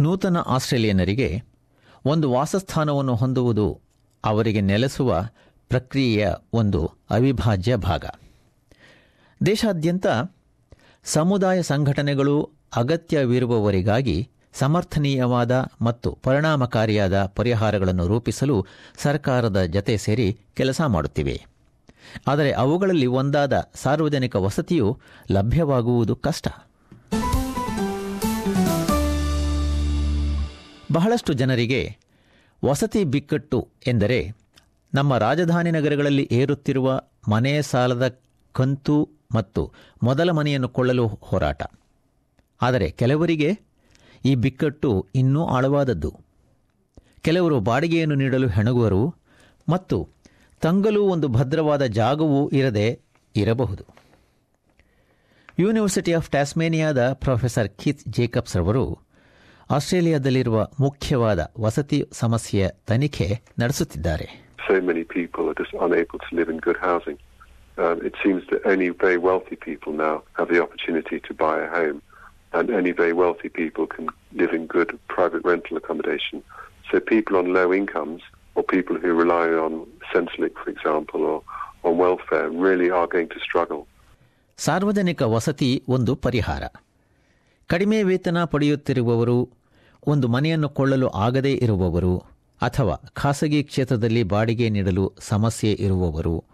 ನೂತನ ಆಸ್ಟ್ರೇಲಿಯನ್ನರಿಗೆ ಒಂದು ವಾಸಸ್ಥಾನವನ್ನು ಹೊಂದುವುದು ಅವರಿಗೆ ನೆಲೆಸುವ ಪ್ರಕ್ರಿಯೆಯ ಒಂದು ಅವಿಭಾಜ್ಯ ಭಾಗ. ದೇಶಾದ್ಯಂತ ಸಮುದಾಯ ಸಂಘಟನೆಗಳು ಅಗತ್ಯವಿರುವವರಿಗಾಗಿ ಸಮರ್ಥನೀಯವಾದ ಮತ್ತು ಪರಿಣಾಮಕಾರಿಯಾದ ಪರಿಹಾರಗಳನ್ನು ರೂಪಿಸಲು ಸರ್ಕಾರದ ಜತೆ ಸೇರಿ ಕೆಲಸ ಮಾಡುತ್ತಿವೆ. ಆದರೆ ಅವುಗಳಲ್ಲಿ ಒಂದಾದ ಸಾರ್ವಜನಿಕ ವಸತಿಯು ಲಭ್ಯವಾಗುವುದು ಕಷ್ಟ. ಬಹಳಷ್ಟು ಜನರಿಗೆ ವಸತಿ ಬಿಕ್ಕಟ್ಟು ಎಂದರೆ ನಮ್ಮ ರಾಜಧಾನಿ ನಗರಗಳಲ್ಲಿ ಏರುತ್ತಿರುವ ಮನೆ ಸಾಲದ ಕಂತು ಮತ್ತು ಮೊದಲ ಮನೆಯನ್ನು ಕೊಳ್ಳಲು ಹೋರಾಟ. ಆದರೆ ಕೆಲವರಿಗೆ ಈ ಬಿಕ್ಕಟ್ಟು ಇನ್ನೂ ಆಳವಾದದ್ದು. ಕೆಲವರು ಬಾಡಿಗೆಯನ್ನು ನೀಡಲು ಹೆಣಗುವರು ಮತ್ತು ತಂಗಲು ಒಂದು ಭದ್ರವಾದ ಜಾಗವೂ ಇರದೆ ಇರಬಹುದು. ಯೂನಿವರ್ಸಿಟಿ ಆಫ್ ಟ್ಯಾಸ್ಮೇನಿಯಾದ ಪ್ರೊಫೆಸರ್ ಕಿತ್ ಜೇಕಬ್ಸ್ ರವರು ಆಸ್ಟ್ರೇಲಿಯಾದಲ್ಲಿರುವ ಮುಖ್ಯವಾದ ವಸತಿ ಸಮಸ್ಯೆಯ ತನಿಖೆ ನಡೆಸುತ್ತಿದ್ದಾರೆ So many people are just unable to live in good housing. Um, it seems that any very wealthy people now have the opportunity to buy a home, and any very wealthy people can live in good private rental accommodation. So people on low incomes, or people who rely on Centrelink, for example, or on welfare, really are going to struggle. ಸಾರ್ವಜನಿಕ ವಸತಿ ಒಂದು ಪರಿಹಾರ ಕಡಿಮೆ ವೇತನ ಪಡೆಯುತ್ತಿರುವವರು ಒಂದು ಮನೆಯನ್ನು ಕೊಳ್ಳಲು ಆಗದೇ ಇರುವವರು ಅಥವಾ ಖಾಸಗಿ ಕ್ಷೇತ್ರದಲ್ಲಿ ಬಾಡಿಗೆ ನೀಡಲು ಸಮಸ್ಯೆ ಇರುವವರು.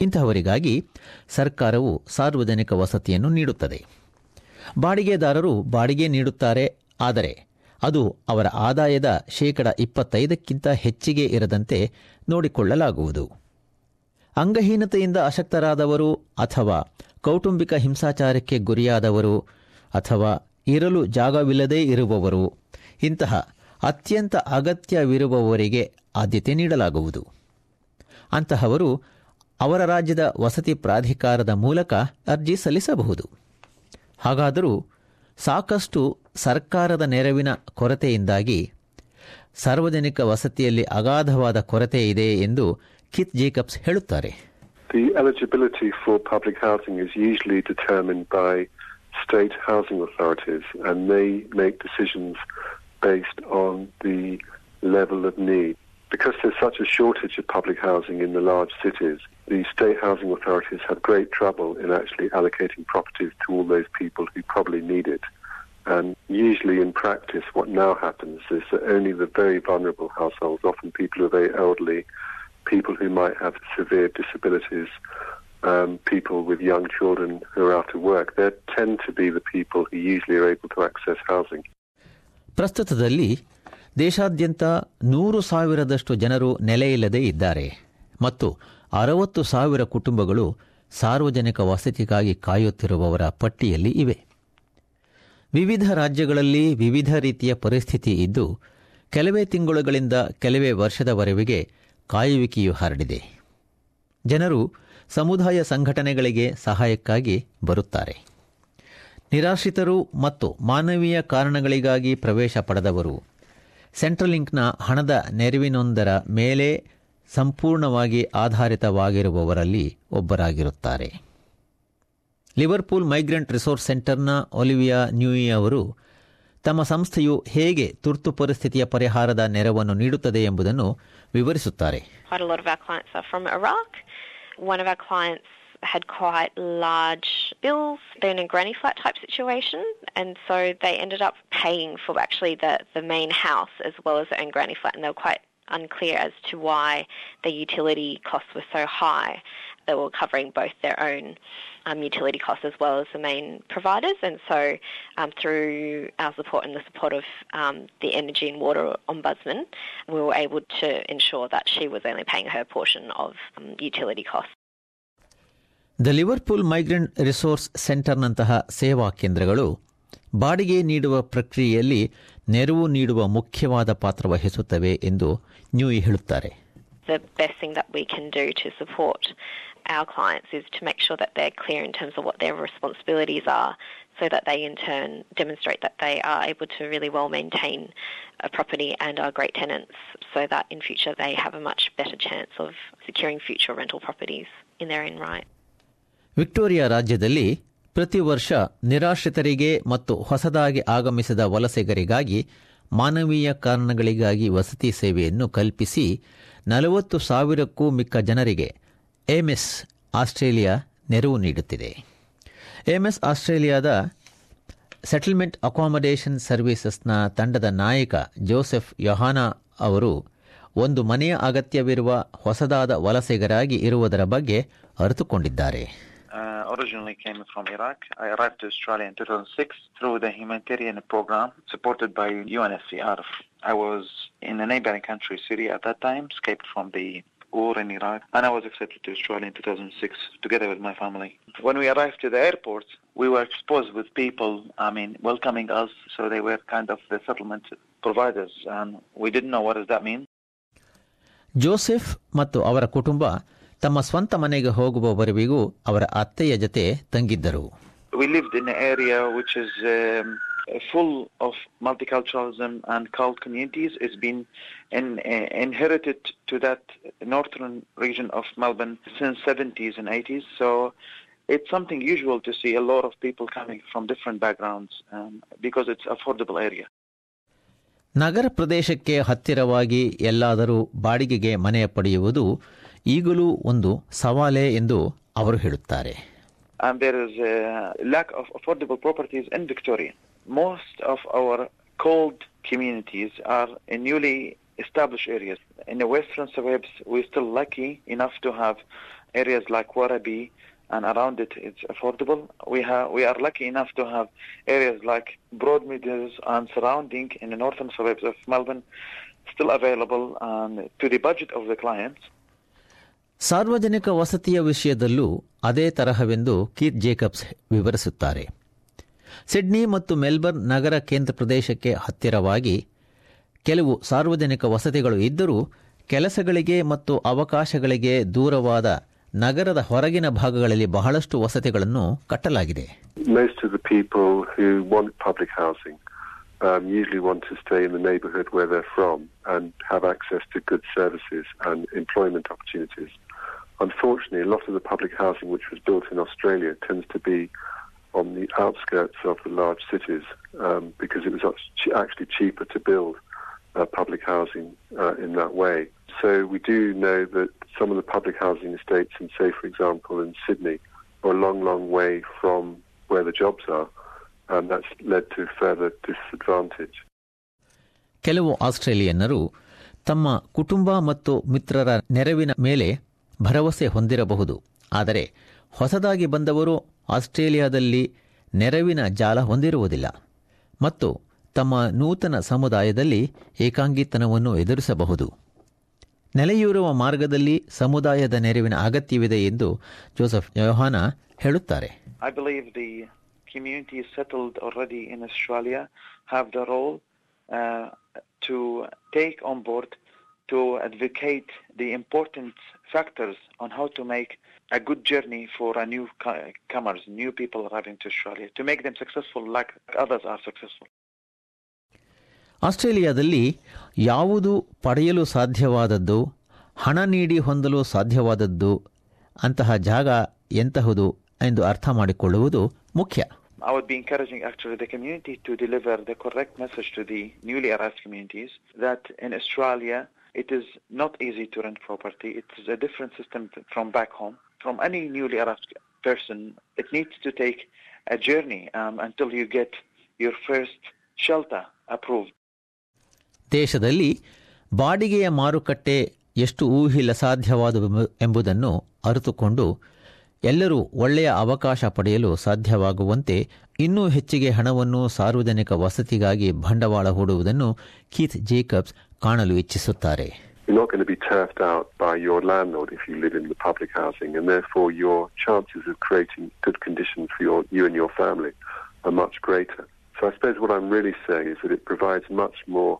ಇಂತಹವರಿಗಾಗಿ ಸರ್ಕಾರವು ಸಾರ್ವಜನಿಕ ವಸತಿಯನ್ನು ನೀಡುತ್ತದೆ. ಬಾಡಿಗೆದಾರರು ಬಾಡಿಗೆ ನೀಡುತ್ತಾರೆ, ಆದರೆ ಅದು ಅವರ ಆದಾಯದ ಶೇಕಡ ಇಪ್ಪತ್ತೈದಕ್ಕಿಂತ ಹೆಚ್ಚಿಗೆ ಇರದಂತೆ ನೋಡಿಕೊಳ್ಳಲಾಗುವುದು. ಅಂಗಹೀನತೆಯಿಂದ ಅಶಕ್ತರಾದವರು ಅಥವಾ ಕೌಟುಂಬಿಕ ಹಿಂಸಾಚಾರಕ್ಕೆ ಗುರಿಯಾದವರು ಅಥವಾ ಇರಲು ಜಾಗವಿಲ್ಲದೇ ಇರುವವರು ಇಂತಹ ಅತ್ಯಂತ ಅಗತ್ಯವಿರುವವರಿಗೆ ಆದ್ಯತೆ ನೀಡಲಾಗುವುದು. ಅಂತಹವರು ಅವರ ರಾಜ್ಯದ ವಸತಿ ಪ್ರಾಧಿಕಾರದ ಮೂಲಕ ಅರ್ಜಿ ಸಲ್ಲಿಸಬಹುದು. ಹಾಗಾದರೂ ಸಾಕಷ್ಟು ಸರ್ಕಾರದ ನೆರವಿನ ಕೊರತೆಯಿಂದಾಗಿ ಸಾರ್ವಜನಿಕ ವಸತಿಯಲ್ಲಿ ಅಗಾಧವಾದ ಕೊರತೆ ಇದೆ ಎಂದು ಕಿತ್ ಜೇಕಬ್ಸ್ ಹೇಳುತ್ತಾರೆ. The eligibility for public housing is usually determined by state housing authorities, and they make decisions based on the level of need. Because there's such a shortage of public housing in the large cities, the state housing authorities have great trouble in actually allocating properties to all those people who probably need it. And usually in practice, what now happens is that only the very vulnerable households, often people who are very elderly, people who might have severe disabilities, um, people with young children who are out of work, they tend to be the people who usually are able to access housing. ಪ್ರಸ್ತುತದಲ್ಲಿ ದೇಶಾದ್ಯಂತ ನೂರು ಸಾವಿರದಷ್ಟು ಜನರು ನೆಲೆಯಿಲ್ಲದೆ ಇದ್ದಾರೆ. ಮತ್ತು ಅರವತ್ತು ಸಾವಿರ ಕುಟುಂಬಗಳು ಸಾರ್ವಜನಿಕ ವಸತಿಗಾಗಿ ಕಾಯುತ್ತಿರುವವರ ಪಟ್ಟಿಯಲ್ಲಿ ಇವೆ. ವಿವಿಧ ರಾಜ್ಯಗಳಲ್ಲಿ ವಿವಿಧ ರೀತಿಯ ಪರಿಸ್ಥಿತಿ ಇದ್ದು, ಕೆಲವೇ ತಿಂಗಳುಗಳಿಂದ ಕೆಲವೇ ವರ್ಷದವರೆವಿಗೆ ಕಾಯುವಿಕೆಯು ಹರಡಿದೆ. ಜನರು ಸಮುದಾಯ ಸಂಘಟನೆಗಳಿಗೆ ಸಹಾಯಕ್ಕಾಗಿ ಬರುತ್ತಾರೆ. ನಿರಾಶ್ರಿತರು ಮತ್ತು ಮಾನವೀಯ ಕಾರಣಗಳಿಗಾಗಿ ಪ್ರವೇಶ ಪಡೆದವರು. ಸೆಂಟ್ರಲಿಂಕ್ನ ಹಣದ ನೆರವಿನೊಂದರ ಮೇಲೆ ಸಂಪೂರ್ಣವಾಗಿ ಆಧಾರಿತವಾಗಿರುವವರಲ್ಲಿ ಒಬ್ಬರಾಗಿರುತ್ತಾರೆ. ಲಿವರ್ಪೂಲ್ ಮೈಗ್ರೆಂಟ್ ರಿಸೋರ್ಸ್ ಸೆಂಟರ್ನ ಒಲಿವಿಯಾ ನ್ಯೂಯಿ ಅವರು ತಮ್ಮ ಸಂಸ್ಥೆಯು ಹೇಗೆ ತುರ್ತು ಪರಿಸ್ಥಿತಿಯ ಪರಿಹಾರದ ನೆರವನ್ನು ನೀಡುತ್ತದೆ ಎಂಬುದನ್ನು ವಿವರಿಸುತ್ತಾರೆ. Had quite large bills, they're in a granny flat type situation, and so they ended up paying for actually the, the main house as well as their own granny flat, and they were quite unclear as to why their utility costs were so high. They were covering both their own um, utility costs as well as the main providers, and so um, through our support and the support of um, the Energy and Water Ombudsman, we were able to ensure that she was only paying her portion of um, utility costs. The Liverpool migrant resource ಸೆಂಟರ್ನಂತಹ ಸೇವಾ ಕೇಂದ್ರಗಳು ಬಾಡಿಗೆ ನೀಡುವ ಪ್ರಕ್ರಿಯೆಯಲ್ಲಿ ನೆರವು ನೀಡುವ ಮುಖ್ಯವಾದ ಪಾತ್ರ ವಹಿಸುತ್ತವೆ ಎಂದು ನ್ಯೂಯಿ ಹೇಳುತ್ತಾರೆ The best thing that we can do to support our clients is to make sure that they're clear in terms of what their responsibilities are so that they in turn demonstrate that they are able to really well maintain a property and are great tenants so that in future they have a much better chance of securing future rental properties in their own right. Victoria ರಾಜ್ಯದಲ್ಲಿ ಪ್ರತಿ ವರ್ಷ ನಿರಾಶ್ರಿತರಿಗೆ ಮತ್ತು ಹೊಸದಾಗಿ ಆಗಮಿಸಿದ ವಲಸೆಗರಿಗಾಗಿ ಮಾನವೀಯ ಕಾರಣಗಳಿಗಾಗಿ ವಸತಿ ಸೇವೆಯನ್ನು ಕಲ್ಪಿಸಿ ನಲವತ್ತು ಸಾವಿರಕ್ಕೂ ಮಿಕ್ಕ ಜನರಿಗೆ ಎಮ್ಎಸ್ ಆಸ್ಟ್ರೇಲಿಯಾ ನೆರವು ನೀಡುತ್ತಿದೆ. ಎಮ್ಎಸ್ ಆಸ್ಟ್ರೇಲಿಯಾದ ಸೆಟಲ್ಮೆಂಟ್ ಅಕಾಮಡೇಷನ್ ಸರ್ವೀಸಸ್ನ ತಂಡದ ನಾಯಕ ಜೋಸೆಫ್ ಯೊಹಾನಾ ಅವರು ಒಂದು ಮನೆಯ ಅಗತ್ಯವಿರುವ ಹೊಸದಾದ ವಲಸೆಗರಾಗಿ ಇರುವುದರ ಬಗ್ಗೆ ಅರಿತುಕೊಂಡಿದ್ದಾರೆ. uh, originally came from Iraq. I arrived to Australia in 2006 through the humanitarian program supported by UNSCR. I was in a neighboring country, Syria, at that time, escaped from the war in Iraq, and I was accepted to Australia in 2006 together with my family. When we arrived to the airport, we were exposed with people, I mean, welcoming us, so they were kind of the settlement providers, and we didn't know what does that mean. Joseph ಮತ್ತು ಅವರ ಕುಟುಂಬ ತಮ್ಮ ಸ್ವಂತ ಮನೆಗೆ ಹೋಗುವವರೆಗೂ ಅವರ ಅತ್ತೆಯ ಜತೆ ತಂಗಿದ್ದರು um, full of multiculturalism and cult communities. It's been in, uh, inherited to that northern region of Melbourne since 70s and 80s. So it's something usual to see a lot of people coming from different backgrounds um, because it's affordable area. ನಗರ ಪ್ರದೇಶಕ್ಕೆ ಹತ್ತಿರವಾಗಿ ಎಲ್ಲಾದರೂ ಬಾಡಿಗೆಗೆ ಮನೆ ಪಡೆಯುವುದು ಈಗಲೂ ಒಂದು ಸವಾಲೇ ಎಂದು ಅವರು ಹೇಳುತ್ತಾರೆ and there is a lack of affordable properties in Victoria. Most of our cold communities are in newly established areas. In the western suburbs, we're still lucky enough to have areas like Warabi and around it it's affordable. We have we are lucky enough to have areas like Broadmeadows and surrounding in the northern suburbs of Melbourne still available and to the budget of the clients. ಸಾರ್ವಜನಿಕ ವಸತಿಯ ವಿಷಯದಲ್ಲೂ ಅದೇ ತರಹವೆಂದು Keith Jacobs ವಿವರಿಸುತ್ತಾರೆ. Sydney ಮತ್ತು Melbourne ನಗರ ಕೇಂದ್ರ ಪ್ರದೇಶಕ್ಕೆ ಹತ್ತಿರವಾಗಿ ಕೆಲವು ಸಾರ್ವಜನಿಕ ವಸತಿಗಳು ಇದ್ದರೂ ಕೆಲಸಗಳಿಗೆ ಮತ್ತು ಅವಕಾಶಗಳಿಗೆ ದೂರವಾದ ನಗರದ ಹೊರಗಿನ ಭಾಗಗಳಲ್ಲಿ ಬಹಳಷ್ಟು ವಸತಿಗಳನ್ನು ಕಟ್ಟಲಾಗಿದೆ. Unfortunately, a lot of the public housing which was built in Australia tends to be on the outskirts of the large cities um, because it was act- actually cheaper to build uh, public housing uh, in that way. So we do know that some of the public housing estates, in say, for example, in Sydney, are a long, long way from where the jobs are, and that's led to further disadvantage. ಕೆಲವು ಆಸ್ಟ್ರೇಲಿಯನ್ನರು ತಮ್ಮ ಕುಟುಂಬ ಮತ್ತು ಮಿತ್ರರ ನೆರವಿನ ಮೇಲೆ ಭರವಸೆ ಹೊಂದಿರಬಹುದು. ಆದರೆ ಹೊಸದಾಗಿ ಬಂದವರು ಆಸ್ಟ್ರೇಲಿಯಾದಲ್ಲಿ ನೆರವಿನ ಜಾಲ ಹೊಂದಿರುವುದಿಲ್ಲ. ಮತ್ತು ತಮ್ಮ ನೂತನ ಸಮುದಾಯದಲ್ಲಿ ಏಕಾಂಗಿತನವನ್ನು ಎದುರಿಸಬಹುದು. ನೆಲೆಯೂರುವ ಮಾರ್ಗದಲ್ಲಿ ಸಮುದಾಯದ ನೆರವಿನ ಅಗತ್ಯವಿದೆ ಎಂದು ಜೋಸೆಫ್ ಯೋಹಾನ ಹೇಳುತ್ತಾರೆ. I to advocate the important factors on how to make a good journey for a new comers, new people arriving to Australia, to make them successful like others are successful. ಆಸ್ಟ್ರೇಲಿಯಾದಲ್ಲಿ ಯಾವುದು ಪಡೆಯಲು ಸಾಧ್ಯವಾದದ್ದು ಹಣ ನೀಡಿ ಹೊಂದಲು ಸಾಧ್ಯವಾದದ್ದು ಅಂತಹ ಜಾಗ ಎಂತಹುದು ಎಂದು ಅರ್ಥ ಮಾಡಿಕೊಳ್ಳುವುದು ಮುಖ್ಯ I would be encouraging actually the community to deliver the correct message to the newly arrived communities that in Australia it is not easy to rent property. It is a different system from back home. From any newly arrived person, it needs to take a journey um, until you get your first shelter approved. ದೇಶದಲ್ಲಿ ಬಾಡಿಗೆಯ ಮಾರುಕಟ್ಟೆ ಎಷ್ಟು ಊಹಿಲ ಸಾಧ್ಯವಾದ ಎಂಬುದನ್ನು ಅರಿತುಕೊಂಡು ಎಲ್ಲರೂ ಒಳ್ಳೆಯ ಅವಕಾಶ ಪಡೆಯಲು ಸಾಧ್ಯವಾಗುವಂತೆ ಇನ್ನೂ ಹೆಚ್ಚಿಗೆ ಹಣವನ್ನು ಸಾರ್ವಜನಿಕ ವಸತಿಗಾಗಿ ಬಂಡವಾಳ ಹೂಡುವುದನ್ನು ಕೀತ್ ಜೇಕಬ್ಸ್ ಕಾಣಲು ಇಚ್ಛಿಸುತ್ತಾರೆ You're not going to be turfed out by your landlord if you live in the public housing, and therefore your chances of creating good conditions for your, you and your family are much greater. So I suppose what I'm really saying is that it provides much more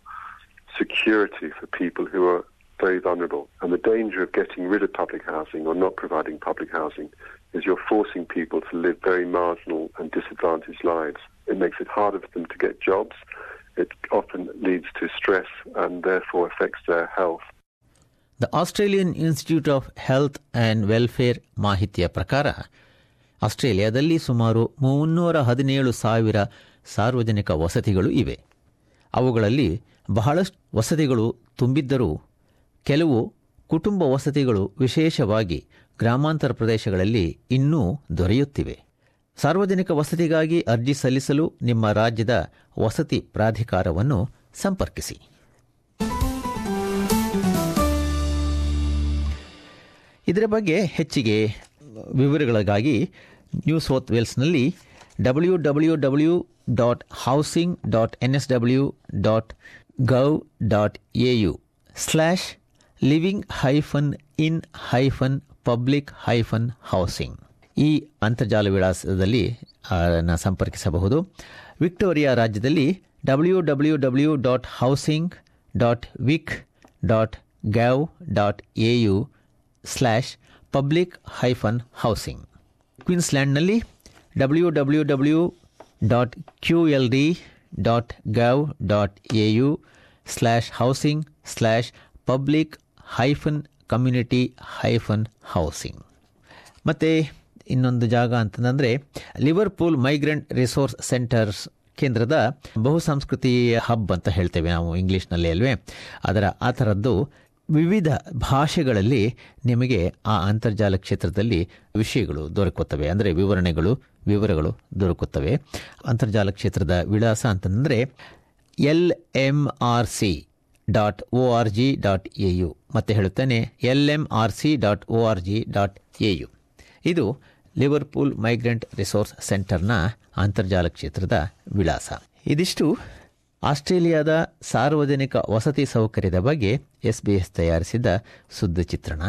security for people who are very vulnerable. And the danger of getting rid of public housing or not providing public housing is you're forcing people to live very marginal and disadvantaged lives. It makes it harder for them to get jobs. It often leads to stress and therefore affects their health. The Australian Institute of Health and Welfare ಮಾಹಿತಿಯ ಪ್ರಕಾರ, ಆಸ್ಟ್ರೇಲಿಯಾದಲ್ಲಿ ಸುಮಾರು ಮುನ್ನೂರ ಹದಿನೇಳು ಸಾವಿರ ಸಾರ್ವಜನಿಕ ವಸತಿಗಳು ಇವೆ ಅವುಗಳಲ್ಲಿ ಬಹಳಷ್ಟು ವಸತಿಗಳು ತುಂಬಿದ್ದರೂ ಕೆಲವು ಕುಟುಂಬ ವಸತಿಗಳು ವಿಶೇಷವಾಗಿ ಗ್ರಾಮಾಂತರ ಪ್ರದೇಶಗಳಲ್ಲಿ ಇನ್ನೂ ದೊರೆಯುತ್ತಿವೆ ಸಾರ್ವಜನಿಕ ವಸತಿಗಾಗಿ ಅರ್ಜಿ ಸಲ್ಲಿಸಲು ನಿಮ್ಮ ರಾಜ್ಯದ ವಸತಿ ಪ್ರಾಧಿಕಾರವನ್ನು ಸಂಪರ್ಕಿಸಿ. ಇದರ ಬಗ್ಗೆ ಹೆಚ್ಚಿಗೆ ವಿವರಗಳಿಗಾಗಿ new south ವೇಲ್ಸ್ನಲ್ಲಿ W W W dot housing dot N S W dot gov dot A U slash living hyphen in hyphen public hyphen housing ಈ ಅಂತರ್ಜಾಲ ವಿಳಾಸದಲ್ಲಿ ಸಂಪರ್ಕಿಸಬಹುದು. ವಿಕ್ಟೋರಿಯಾ ರಾಜ್ಯದಲ್ಲಿ W W W dot housing dot Vic dot gov dot A U slash public hyphen housing ಕ್ವೀನ್ಸ್ಲ್ಯಾಂಡ್ನಲ್ಲಿ W W W dot Q L D dot gov dot A U slash housing slash public hyphen community hyphen housing ಮತ್ತು ಇನ್ನೊಂದು ಜಾಗ ಅಂತಂದರೆ Liverpool migrant resource centres ಕೇಂದ್ರದ ಬಹುಸಂಸ್ಕೃತಿ hub ಅಂತ ಹೇಳ್ತೇವೆ ನಾವು ಇಂಗ್ಲೀಷ್ನಲ್ಲಿ ಅಲ್ವೇ. ಅದರ ಆ ಥರದ್ದು ವಿವಿಧ ಭಾಷೆಗಳಲ್ಲಿ ನಿಮಗೆ ಆ ಅಂತರ್ಜಾಲ ಕ್ಷೇತ್ರದಲ್ಲಿ ವಿಷಯಗಳು ದೊರಕುತ್ತವೆ. ಅಂದರೆ ವಿವರಣೆಗಳು, ವಿವರಗಳು ದೊರಕುತ್ತವೆ. ಅಂತರ್ಜಾಲ ಕ್ಷೇತ್ರದ ವಿಳಾಸ ಅಂತಂದರೆ L M R C dot O R G dot A U. ಮತ್ತೆ ಹೇಳುತ್ತೇನೆ L M R C dot O R G dot A U. ಇದು ಲಿವರ್ಪೂಲ್ ಮೈಗ್ರೆಂಟ್ ರಿಸೋರ್ಸ್ ಸೆಂಟರ್ನ ಅಂತರ್ಜಾಲ ಕ್ಷೇತ್ರದ ವಿಳಾಸ. ಇದಿಷ್ಟು ಆಸ್ಟ್ರೇಲಿಯಾದ ಸಾರ್ವಜನಿಕ ವಸತಿ ಸೌಕರ್ಯದ ಬಗ್ಗೆ ಎಸ್ಬಿಎಸ್ ಬಿ ಎಸ್ ತಯಾರಿಸಿದ ಸುದ್ದಿ ಚಿತ್ರಣ.